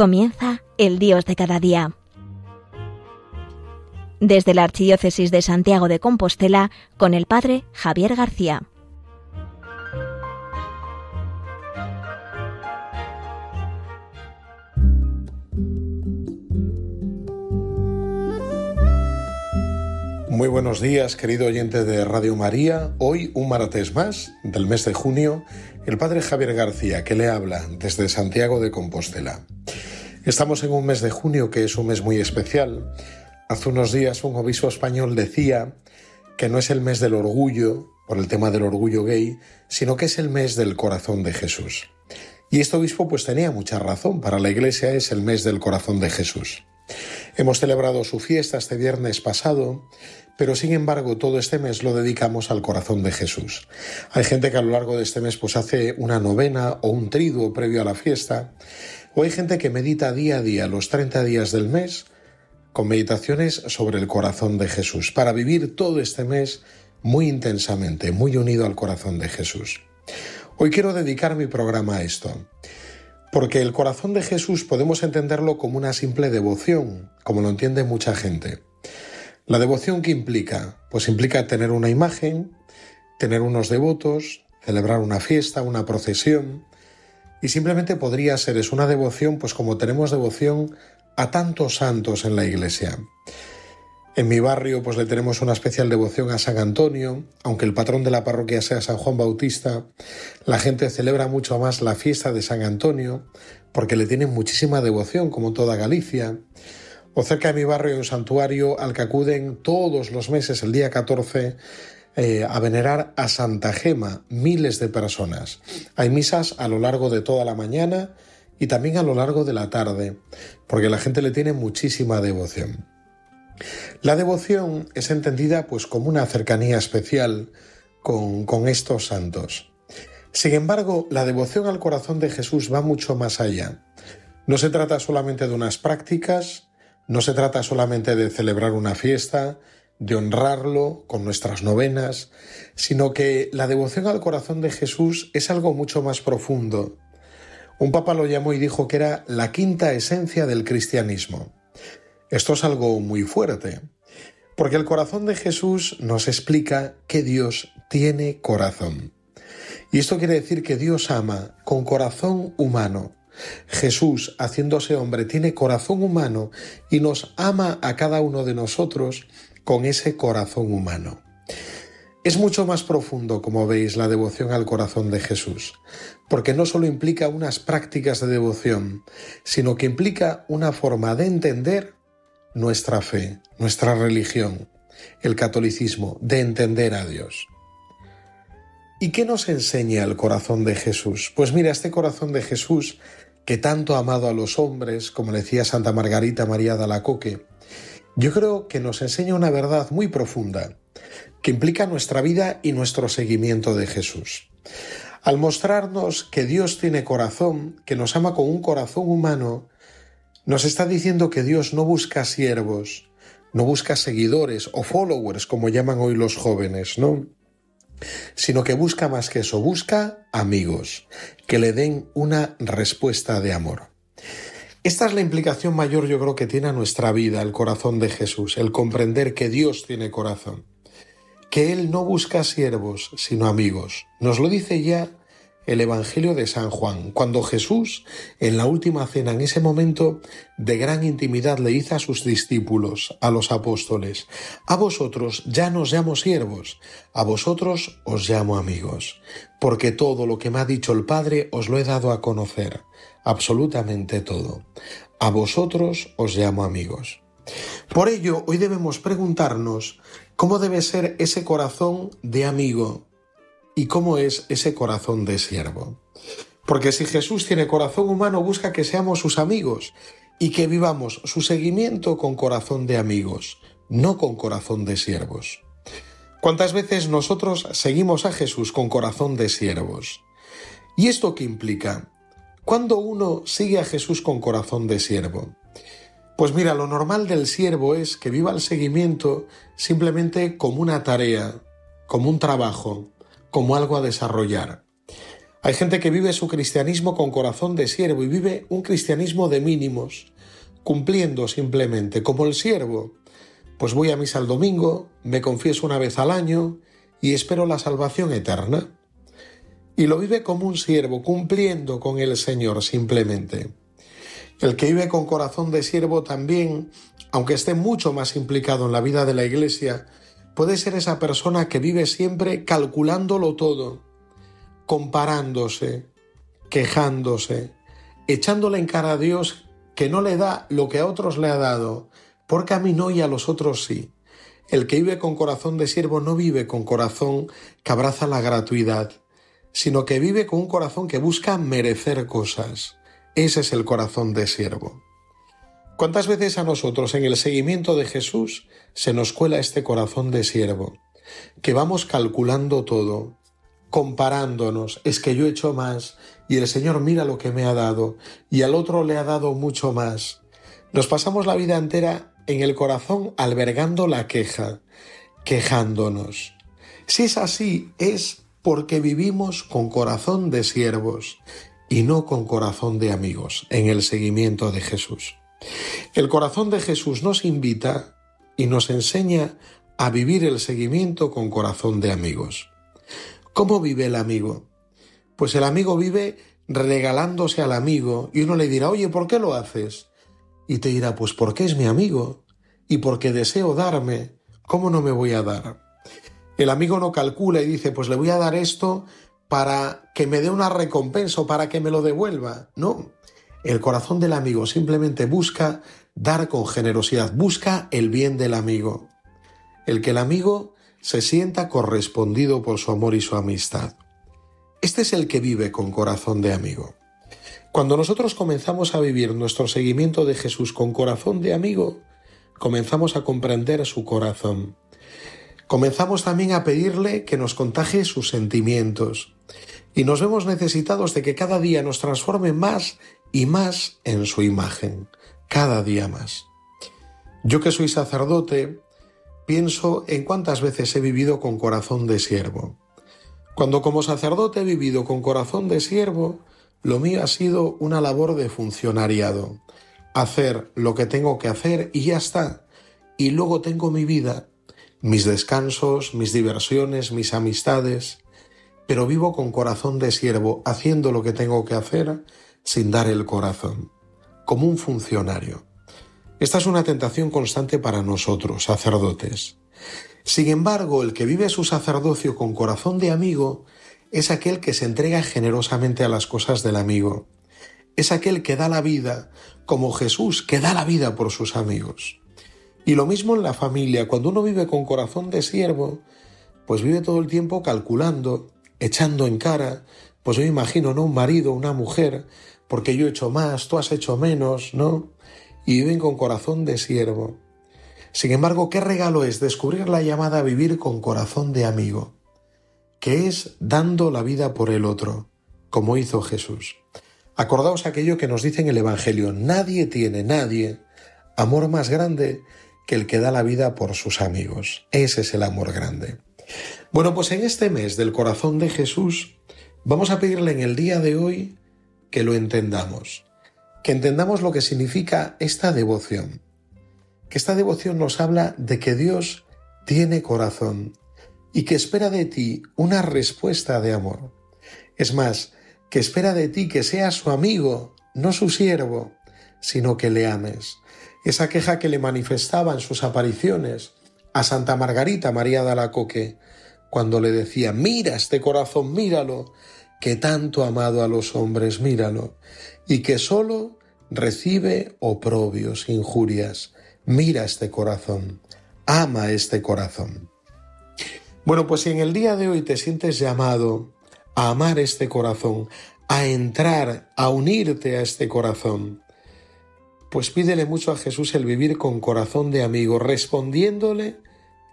Comienza el Dios de cada día. Desde la Archidiócesis de Santiago de Compostela, con el Padre Javier García. Muy buenos días, querido oyente de Radio María. Hoy un martes más del mes de junio, el Padre Javier García, que le habla desde Santiago de Compostela. Estamos en un mes de junio que es un mes muy especial. Hace unos días un obispo español decía que no es el mes del orgullo, por el tema del orgullo gay, sino que es el mes del corazón de Jesús. Y este obispo pues tenía mucha razón, para la Iglesia es el mes del corazón de Jesús. Hemos celebrado su fiesta este viernes pasado, pero sin embargo todo este mes lo dedicamos al corazón de Jesús. Hay gente que a lo largo de este mes pues hace una novena o un triduo previo a la fiesta, o hay gente que medita día a día los 30 días del mes con meditaciones sobre el corazón de Jesús, para vivir todo este mes muy intensamente, muy unido al corazón de Jesús. Hoy quiero dedicar mi programa a esto. Porque el corazón de Jesús podemos entenderlo como una simple devoción, como lo entiende mucha gente. La devoción que implica? Pues implica tener una imagen, tener unos devotos, celebrar una fiesta, una procesión, y simplemente podría ser es una devoción, pues como tenemos devoción a tantos santos en la iglesia. En mi barrio pues le tenemos una especial devoción a San Antonio, aunque el patrón de la parroquia sea San Juan Bautista, la gente celebra mucho más la fiesta de San Antonio porque le tienen muchísima devoción como toda Galicia. O cerca de mi barrio hay un santuario al que acuden todos los meses el día 14 eh, a venerar a Santa Gema miles de personas. Hay misas a lo largo de toda la mañana y también a lo largo de la tarde, porque la gente le tiene muchísima devoción. La devoción es entendida pues como una cercanía especial con, con estos santos. Sin embargo, la devoción al corazón de Jesús va mucho más allá. No se trata solamente de unas prácticas, no se trata solamente de celebrar una fiesta, de honrarlo con nuestras novenas, sino que la devoción al corazón de Jesús es algo mucho más profundo. Un papa lo llamó y dijo que era la quinta esencia del cristianismo. Esto es algo muy fuerte, porque el corazón de Jesús nos explica que Dios tiene corazón. Y esto quiere decir que Dios ama con corazón humano. Jesús, haciéndose hombre, tiene corazón humano y nos ama a cada uno de nosotros con ese corazón humano. Es mucho más profundo, como veis, la devoción al corazón de Jesús, porque no solo implica unas prácticas de devoción, sino que implica una forma de entender nuestra fe, nuestra religión, el catolicismo, de entender a Dios. ¿Y qué nos enseña el corazón de Jesús? Pues mira, este corazón de Jesús, que tanto ha amado a los hombres, como decía Santa Margarita María de Alacoque, yo creo que nos enseña una verdad muy profunda, que implica nuestra vida y nuestro seguimiento de Jesús. Al mostrarnos que Dios tiene corazón, que nos ama con un corazón humano, nos está diciendo que Dios no busca siervos, no busca seguidores o followers, como llaman hoy los jóvenes, ¿no? Sino que busca más que eso, busca amigos, que le den una respuesta de amor. Esta es la implicación mayor yo creo que tiene a nuestra vida el corazón de Jesús, el comprender que Dios tiene corazón, que Él no busca siervos, sino amigos. Nos lo dice ya el Evangelio de San Juan, cuando Jesús, en la última cena, en ese momento de gran intimidad, le dice a sus discípulos, a los apóstoles, a vosotros ya no os llamo siervos, a vosotros os llamo amigos, porque todo lo que me ha dicho el Padre os lo he dado a conocer, absolutamente todo. A vosotros os llamo amigos. Por ello, hoy debemos preguntarnos cómo debe ser ese corazón de amigo, y cómo es ese corazón de siervo. Porque si Jesús tiene corazón humano, busca que seamos sus amigos y que vivamos su seguimiento con corazón de amigos, no con corazón de siervos. ¿Cuántas veces nosotros seguimos a Jesús con corazón de siervos? ¿Y esto qué implica? ¿Cuándo uno sigue a Jesús con corazón de siervo? Pues mira, lo normal del siervo es que viva el seguimiento simplemente como una tarea, como un trabajo, como algo a desarrollar. Hay gente que vive su cristianismo con corazón de siervo y vive un cristianismo de mínimos, cumpliendo simplemente como el siervo. Pues voy a misa el domingo, me confieso una vez al año y espero la salvación eterna. Y lo vive como un siervo, cumpliendo con el Señor simplemente. El que vive con corazón de siervo también, aunque esté mucho más implicado en la vida de la Iglesia, puede ser esa persona que vive siempre calculándolo todo, comparándose, quejándose, echándole en cara a Dios que no le da lo que a otros le ha dado, porque a mí no y a los otros sí. El que vive con corazón de siervo no vive con corazón que abraza la gratuidad, sino que vive con un corazón que busca merecer cosas. Ese es el corazón de siervo. ¿Cuántas veces a nosotros en el seguimiento de Jesús se nos cuela este corazón de siervo? Que vamos calculando todo, comparándonos, es que yo he hecho más y el Señor mira lo que me ha dado y al otro le ha dado mucho más. Nos pasamos la vida entera en el corazón albergando la queja, quejándonos. Si es así, es porque vivimos con corazón de siervos y no con corazón de amigos en el seguimiento de Jesús. El corazón de Jesús nos invita y nos enseña a vivir el seguimiento con corazón de amigos. ¿Cómo vive el amigo? Pues el amigo vive regalándose al amigo y uno le dirá, oye, ¿por qué lo haces? Y te dirá, pues porque es mi amigo y porque deseo darme, ¿cómo no me voy a dar? El amigo no calcula y dice, pues le voy a dar esto para que me dé una recompensa o para que me lo devuelva. No, el corazón del amigo simplemente busca dar con generosidad, busca el bien del amigo. El que el amigo se sienta correspondido por su amor y su amistad. Este es el que vive con corazón de amigo. Cuando nosotros comenzamos a vivir nuestro seguimiento de Jesús con corazón de amigo, comenzamos a comprender su corazón. Comenzamos también a pedirle que nos contagie sus sentimientos. Y nos vemos necesitados de que cada día nos transforme más y más en su imagen, cada día más. Yo que soy sacerdote, pienso en cuántas veces he vivido con corazón de siervo. Cuando como sacerdote he vivido con corazón de siervo, lo mío ha sido una labor de funcionariado, hacer lo que tengo que hacer y ya está. Y luego tengo mi vida, mis descansos, mis diversiones, mis amistades, pero vivo con corazón de siervo, haciendo lo que tengo que hacer sin dar el corazón, como un funcionario. Esta es una tentación constante para nosotros, sacerdotes. Sin embargo, el que vive su sacerdocio con corazón de amigo es aquel que se entrega generosamente a las cosas del amigo. Es aquel que da la vida, como Jesús, que da la vida por sus amigos. Y lo mismo en la familia, cuando uno vive con corazón de siervo, pues vive todo el tiempo calculando, echando en cara, pues yo imagino, ¿no? Un marido, una mujer, porque yo he hecho más, tú has hecho menos, ¿no? y viven con corazón de siervo. Sin embargo, qué regalo es descubrir la llamada a vivir con corazón de amigo, que es dando la vida por el otro, como hizo Jesús. Acordaos aquello que nos dice en el Evangelio, nadie tiene, nadie, amor más grande que el que da la vida por sus amigos. Ese es el amor grande. Bueno, pues en este mes del corazón de Jesús, vamos a pedirle en el día de hoy que lo entendamos que entendamos lo que significa esta devoción. Que esta devoción nos habla de que Dios tiene corazón y que espera de ti una respuesta de amor. Es más, que espera de ti que seas su amigo, no su siervo, sino que le ames. Esa queja que le manifestaba en sus apariciones a Santa Margarita María de Alacoque, cuando le decía, mira este corazón, míralo, que tanto ha amado a los hombres, míralo, y que sólo recibe oprobios, injurias. Mira este corazón, ama este corazón. Bueno, pues si en el día de hoy te sientes llamado a amar este corazón, a entrar, a unirte a este corazón, pues pídele mucho a Jesús el vivir con corazón de amigo, respondiéndole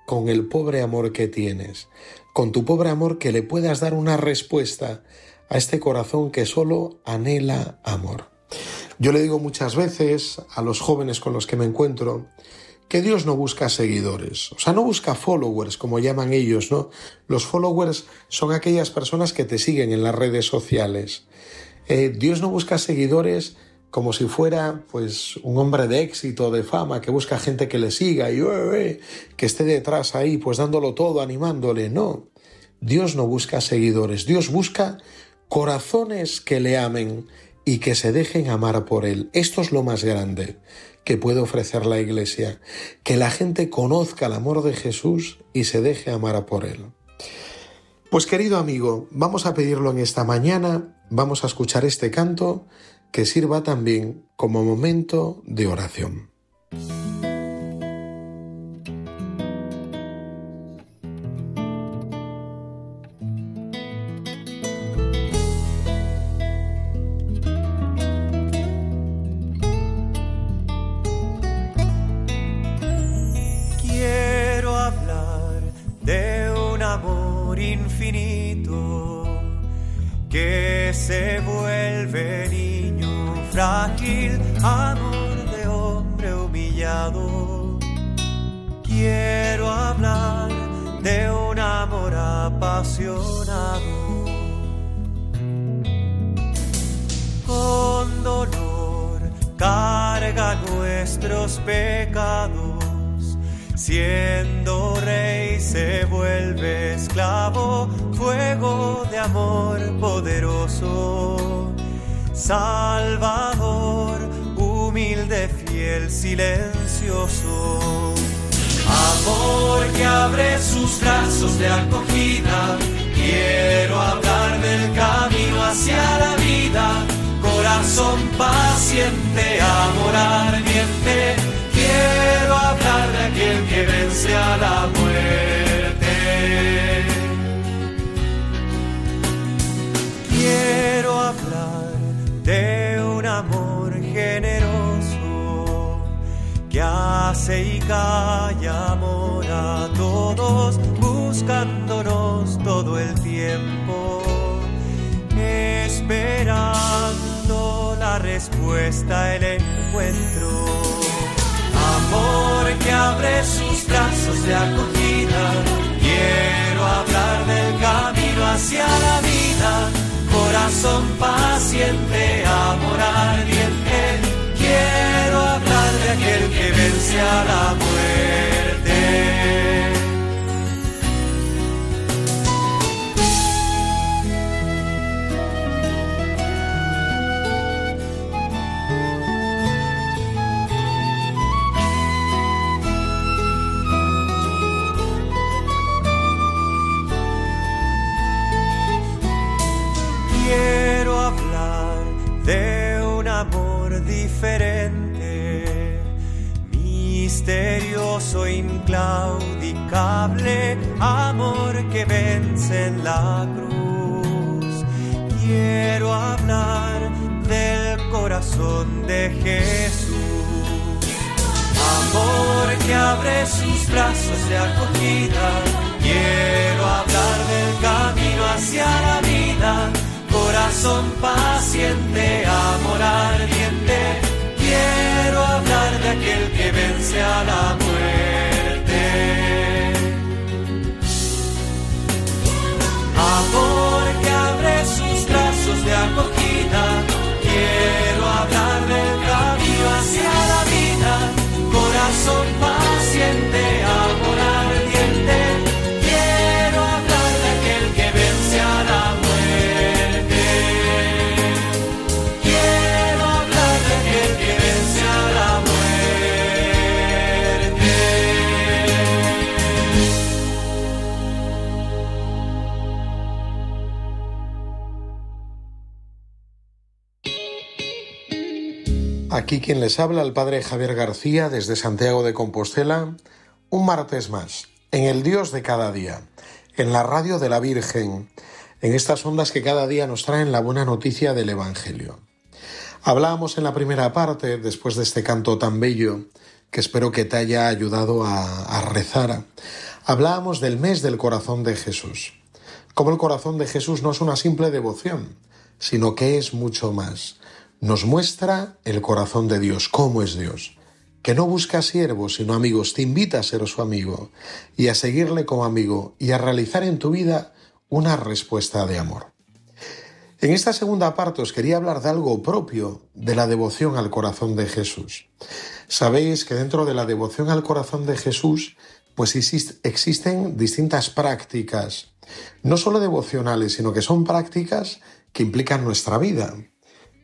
con el pobre amor que tienes, con tu pobre amor que le puedas dar una respuesta a este corazón que solo anhela amor. Yo le digo muchas veces a los jóvenes con los que me encuentro que Dios no busca seguidores, o sea, no busca followers, como llaman ellos, ¿no? Los followers son aquellas personas que te siguen en las redes sociales. Eh, Dios no busca seguidores como si fuera pues un hombre de éxito, de fama, que busca gente que le siga y que esté detrás ahí, pues dándolo todo, animándole. No, Dios no busca seguidores, Dios busca corazones que le amen y que se dejen amar por Él. Esto es lo más grande que puede ofrecer la Iglesia, que la gente conozca el amor de Jesús y se deje amar por Él. Pues querido amigo, vamos a pedirlo en esta mañana, vamos a escuchar este canto que sirva también como momento de oración. Quiero hablar de un amor infinito que se vuelve frágil amor de hombre humillado. Quiero hablar de un amor apasionado. Con dolor carga nuestros pecados. Siendo rey se vuelve esclavo, fuego amor poderoso Salvador, humilde, fiel, silencioso. Amor que abre sus brazos de acogida. Quiero hablar del camino hacia la vida. Corazón paciente, amor ardiente. Quiero hablar de aquel que vence a la hace y calla amor a todos, buscándonos todo el tiempo, esperando la respuesta, el encuentro. Amor que abre sus brazos de acogida, quiero hablar del camino hacia la vida corazón paciente, amor ardiente. De aquel que vence a la muerte. Corazón paciente, amor ardiente. Quiero hablar de aquel que vence a la Aquí quien les habla, el padre Javier García desde Santiago de Compostela, un martes más, en el Dios de cada día, en la radio de la Virgen, en estas ondas que cada día nos traen la buena noticia del Evangelio. Hablábamos en la primera parte, después de este canto tan bello, que espero que te haya ayudado a, rezar, hablábamos del mes del corazón de Jesús. Como el corazón de Jesús no es una simple devoción, sino que es mucho más nos muestra el corazón de Dios, cómo es Dios, que no busca siervos sino amigos, te invita a ser su amigo y a seguirle como amigo y a realizar en tu vida una respuesta de amor. En esta segunda parte os quería hablar de algo propio de la devoción al corazón de Jesús. Sabéis que dentro de la devoción al corazón de Jesús pues existen distintas prácticas, no solo devocionales, sino que son prácticas que implican nuestra vida.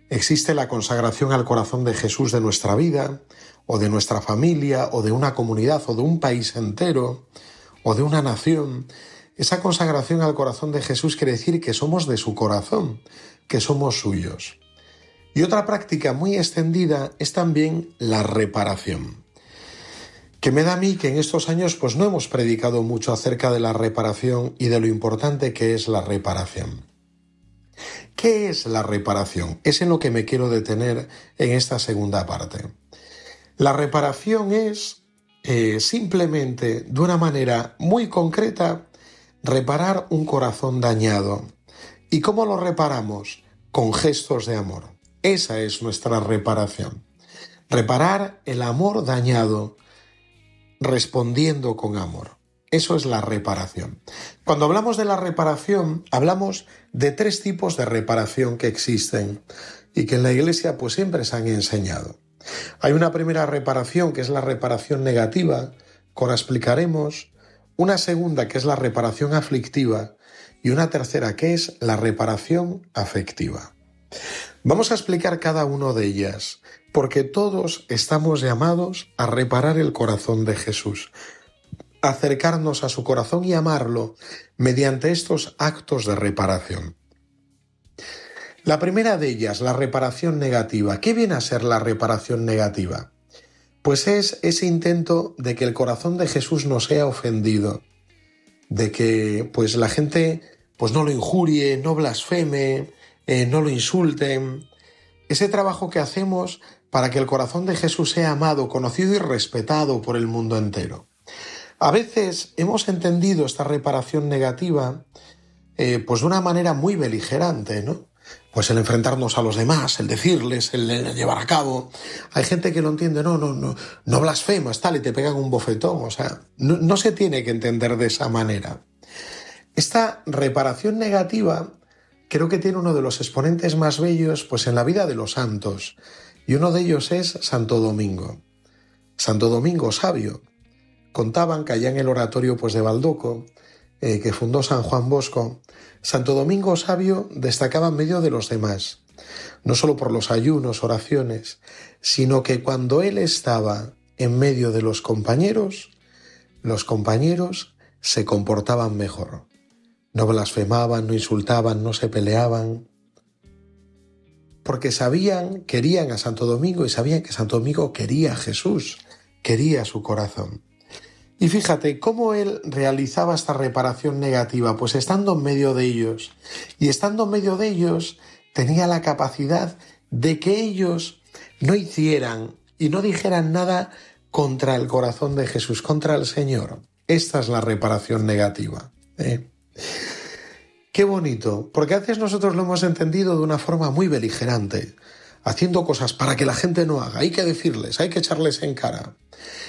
Existe la consagración al corazón de Jesús de nuestra vida, o de nuestra familia, o de una comunidad, o de un país entero, o de una nación. Esa consagración al corazón de Jesús quiere decir que somos de su corazón, que somos suyos. Y otra práctica muy extendida es también la reparación. Que me da a mí que en estos años pues no hemos predicado mucho acerca de la reparación y de lo importante que es la reparación. ¿Qué es la reparación? Es en lo que me quiero detener en esta segunda parte. La reparación es eh, simplemente, de una manera muy concreta, reparar un corazón dañado. ¿Y cómo lo reparamos? Con gestos de amor. Esa es nuestra reparación. Reparar el amor dañado respondiendo con amor. Eso es la reparación. Cuando hablamos de la reparación, hablamos de tres tipos de reparación que existen y que en la Iglesia pues siempre se han enseñado. Hay una primera reparación que es la reparación negativa, que ahora explicaremos, una segunda que es la reparación aflictiva y una tercera que es la reparación afectiva. Vamos a explicar cada una de ellas, porque todos estamos llamados a reparar el corazón de Jesús acercarnos a su corazón y amarlo mediante estos actos de reparación. La primera de ellas, la reparación negativa. ¿Qué viene a ser la reparación negativa? Pues es ese intento de que el corazón de Jesús no sea ofendido, de que pues la gente pues no lo injurie, no blasfeme, eh, no lo insulten. Ese trabajo que hacemos para que el corazón de Jesús sea amado, conocido y respetado por el mundo entero. A veces hemos entendido esta reparación negativa eh, pues de una manera muy beligerante, ¿no? Pues el enfrentarnos a los demás, el decirles, el, llevar a cabo. Hay gente que lo entiende, no, no, no, no blasfemas, tal, y te pegan un bofetón. O sea, no, no se tiene que entender de esa manera. Esta reparación negativa creo que tiene uno de los exponentes más bellos pues en la vida de los santos, y uno de ellos es Santo Domingo. Santo Domingo sabio, Contaban que allá en el oratorio pues, de Baldoco, eh, que fundó San Juan Bosco, Santo Domingo Sabio destacaba en medio de los demás, no solo por los ayunos, oraciones, sino que cuando él estaba en medio de los compañeros, los compañeros se comportaban mejor. No blasfemaban, no insultaban, no se peleaban, porque sabían, querían a Santo Domingo y sabían que Santo Domingo quería a Jesús, quería su corazón. Y fíjate cómo él realizaba esta reparación negativa, pues estando en medio de ellos, y estando en medio de ellos, tenía la capacidad de que ellos no hicieran y no dijeran nada contra el corazón de Jesús, contra el Señor. Esta es la reparación negativa. ¿eh? Qué bonito, porque a veces nosotros lo hemos entendido de una forma muy beligerante haciendo cosas para que la gente no haga. Hay que decirles, hay que echarles en cara.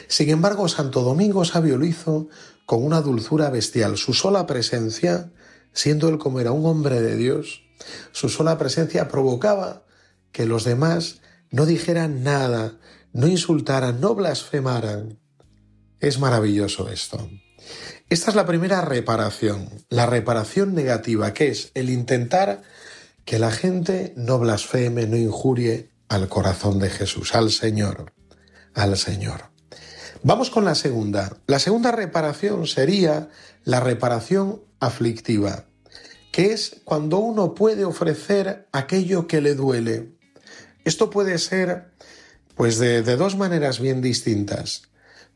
Sin embargo, Santo Domingo Sabio lo hizo con una dulzura bestial. Su sola presencia, siendo él como era un hombre de Dios, su sola presencia provocaba que los demás no dijeran nada, no insultaran, no blasfemaran. Es maravilloso esto. Esta es la primera reparación, la reparación negativa, que es el intentar que la gente no blasfeme, no injurie al corazón de Jesús, al Señor, al Señor. Vamos con la segunda. La segunda reparación sería la reparación aflictiva, que es cuando uno puede ofrecer aquello que le duele. Esto puede ser, pues, de, de dos maneras bien distintas.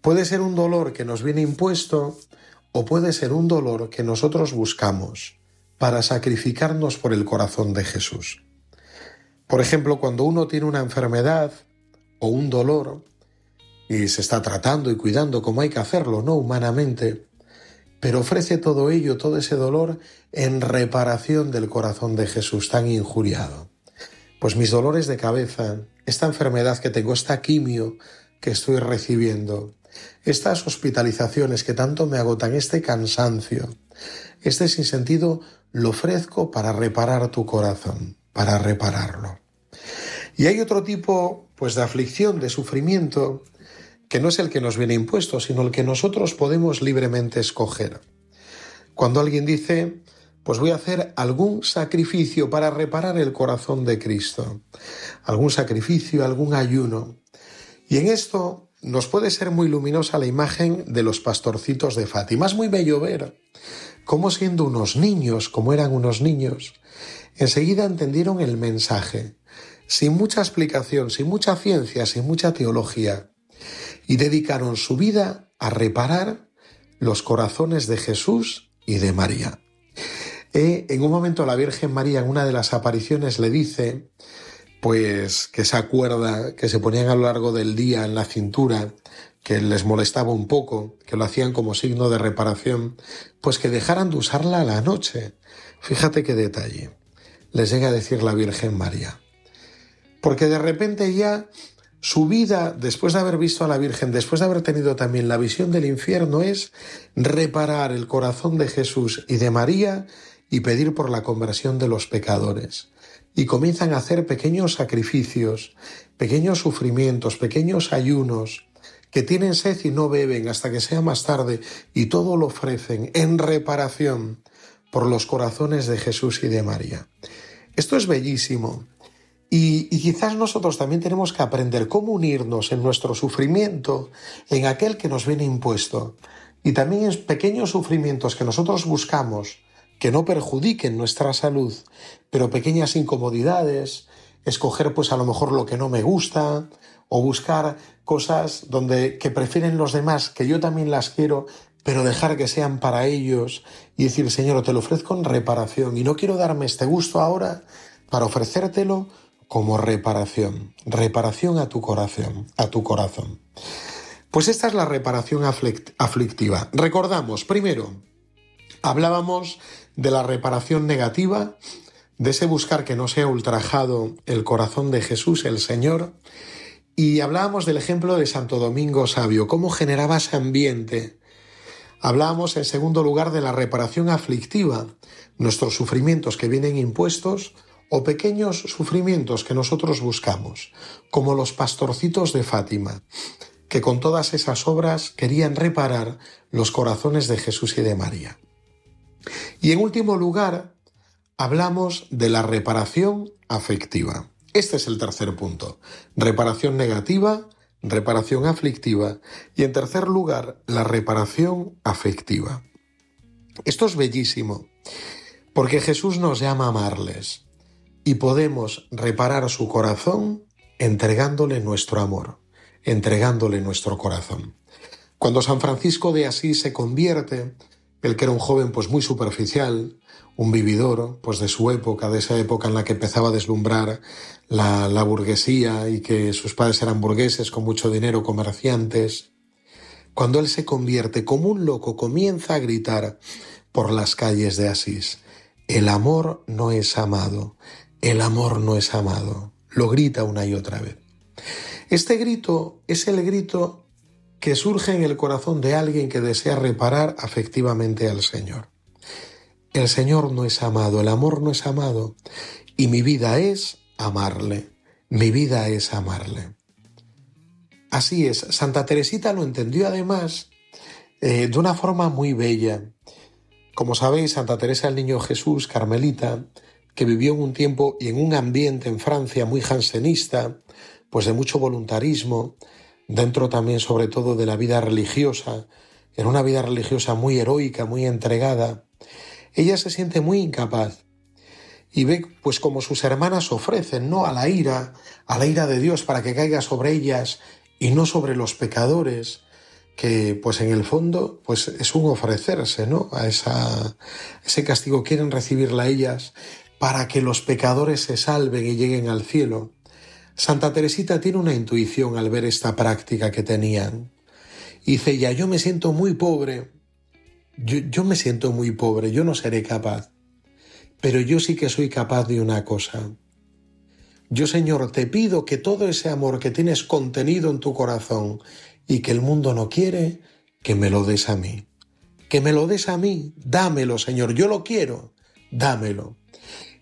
Puede ser un dolor que nos viene impuesto o puede ser un dolor que nosotros buscamos para sacrificarnos por el corazón de Jesús. Por ejemplo, cuando uno tiene una enfermedad o un dolor y se está tratando y cuidando como hay que hacerlo, no humanamente, pero ofrece todo ello, todo ese dolor, en reparación del corazón de Jesús tan injuriado. Pues mis dolores de cabeza, esta enfermedad que tengo, esta quimio que estoy recibiendo, estas hospitalizaciones que tanto me agotan, este cansancio, este sinsentido, lo ofrezco para reparar tu corazón, para repararlo. Y hay otro tipo, pues, de aflicción, de sufrimiento, que no es el que nos viene impuesto, sino el que nosotros podemos libremente escoger. Cuando alguien dice, pues voy a hacer algún sacrificio para reparar el corazón de Cristo, algún sacrificio, algún ayuno. Y en esto nos puede ser muy luminosa la imagen de los pastorcitos de Fátima. Es muy bello ver cómo siendo unos niños, como eran unos niños, enseguida entendieron el mensaje, sin mucha explicación, sin mucha ciencia, sin mucha teología, y dedicaron su vida a reparar los corazones de Jesús y de María. Eh, en un momento la Virgen María en una de las apariciones le dice, pues que se acuerda que se ponían a lo largo del día en la cintura, que les molestaba un poco, que lo hacían como signo de reparación, pues que dejaran de usarla a la noche. Fíjate qué detalle. Les llega a decir la Virgen María. Porque de repente ya su vida, después de haber visto a la Virgen, después de haber tenido también la visión del infierno, es reparar el corazón de Jesús y de María y pedir por la conversión de los pecadores. Y comienzan a hacer pequeños sacrificios, pequeños sufrimientos, pequeños ayunos, que tienen sed y no beben hasta que sea más tarde, y todo lo ofrecen en reparación por los corazones de Jesús y de María. Esto es bellísimo. Y, quizás nosotros también tenemos que aprender cómo unirnos en nuestro sufrimiento en aquel que nos viene impuesto. Y también en pequeños sufrimientos que nosotros buscamos, que no perjudiquen nuestra salud, pero pequeñas incomodidades, escoger pues a lo mejor lo que no me gusta, o buscar cosas donde que prefieren los demás, que yo también las quiero, pero dejar que sean para ellos y decir, Señor, te lo ofrezco en reparación y no quiero darme este gusto ahora para ofrecértelo como reparación, reparación a tu corazón, a tu corazón. Pues esta es la reparación aflictiva. Recordamos, primero, hablábamos de la reparación negativa, de ese buscar que no sea ultrajado el corazón de Jesús, el Señor, y hablábamos del ejemplo de Santo Domingo Sabio, cómo generaba ese ambiente. Hablábamos en segundo lugar de la reparación aflictiva, nuestros sufrimientos que vienen impuestos, o pequeños sufrimientos que nosotros buscamos, como los pastorcitos de Fátima, que con todas esas obras querían reparar los corazones de Jesús y de María. Y en último lugar, hablamos de la reparación afectiva. Este es el tercer punto. Reparación negativa, reparación aflictiva y en tercer lugar, la reparación afectiva. Esto es bellísimo, porque Jesús nos llama a amarles y podemos reparar su corazón entregándole nuestro amor, entregándole nuestro corazón. Cuando San Francisco de Asís se convierte, el que era un joven pues muy superficial, un vividor pues de su época, de esa época en la que empezaba a deslumbrar la, la burguesía y que sus padres eran burgueses con mucho dinero, comerciantes, cuando él se convierte como un loco, comienza a gritar por las calles de Asís, el amor no es amado, el amor no es amado. Lo grita una y otra vez. Este grito es el grito que surge en el corazón de alguien que desea reparar afectivamente al Señor. El Señor no es amado, el amor no es amado, y mi vida es amarle, mi vida es amarle. Así es, Santa Teresita lo entendió además eh, de una forma muy bella. Como sabéis, Santa Teresa el Niño Jesús, Carmelita, que vivió en un tiempo y en un ambiente en Francia muy jansenista, pues de mucho voluntarismo, dentro también sobre todo de la vida religiosa, en una vida religiosa muy heroica, muy entregada, ella se siente muy incapaz y ve pues como sus hermanas ofrecen, ¿no? a la ira, a la ira de Dios para que caiga sobre ellas y no sobre los pecadores, que pues en el fondo pues es un ofrecerse, ¿no? a esa ese castigo quieren recibirla ellas para que los pecadores se salven y lleguen al cielo. Santa Teresita tiene una intuición al ver esta práctica que tenían. Dice, ya, yo me siento muy pobre, yo, yo me siento muy pobre, yo no seré capaz, pero yo sí que soy capaz de una cosa. Yo, Señor, te pido que todo ese amor que tienes contenido en tu corazón y que el mundo no quiere, que me lo des a mí. Que me lo des a mí, dámelo, Señor, yo lo quiero, dámelo.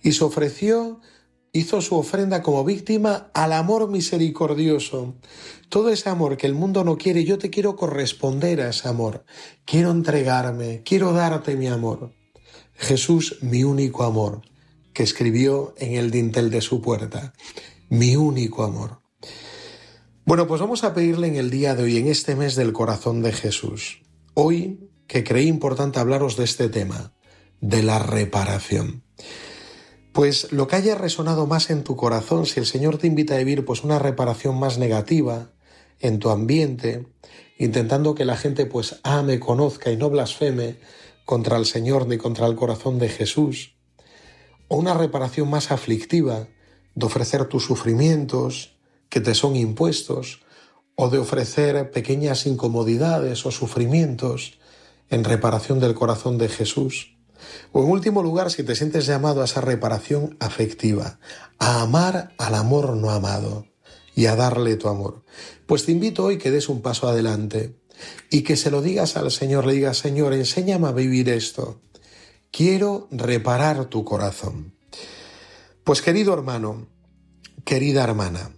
Y se ofreció, hizo su ofrenda como víctima al amor misericordioso. Todo ese amor que el mundo no quiere, yo te quiero corresponder a ese amor. Quiero entregarme, quiero darte mi amor. Jesús, mi único amor que escribió en el dintel de su puerta. Mi único amor. Bueno, pues vamos a pedirle en el día de hoy, en este mes del corazón de Jesús, hoy que creí importante hablaros de este tema, de la reparación. Pues lo que haya resonado más en tu corazón, si el Señor te invita a vivir pues una reparación más negativa en tu ambiente, intentando que la gente pues ame, conozca y no blasfeme contra el Señor ni contra el corazón de Jesús, o una reparación más aflictiva de ofrecer tus sufrimientos que te son impuestos, o de ofrecer pequeñas incomodidades o sufrimientos en reparación del corazón de Jesús. O en último lugar, si te sientes llamado a esa reparación afectiva, a amar al amor no amado y a darle tu amor, pues te invito hoy que des un paso adelante y que se lo digas al Señor, le digas, Señor, enséñame a vivir esto. Quiero reparar tu corazón. Pues querido hermano, querida hermana,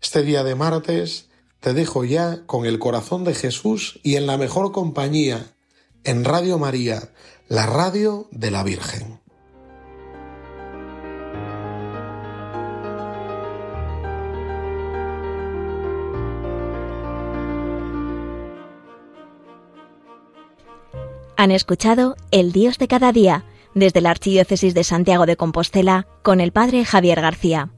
este día de martes te dejo ya con el corazón de Jesús y en la mejor compañía, en Radio María, la radio de la Virgen. Han escuchado El Dios de cada día desde la Archidiócesis de Santiago de Compostela con el Padre Javier García.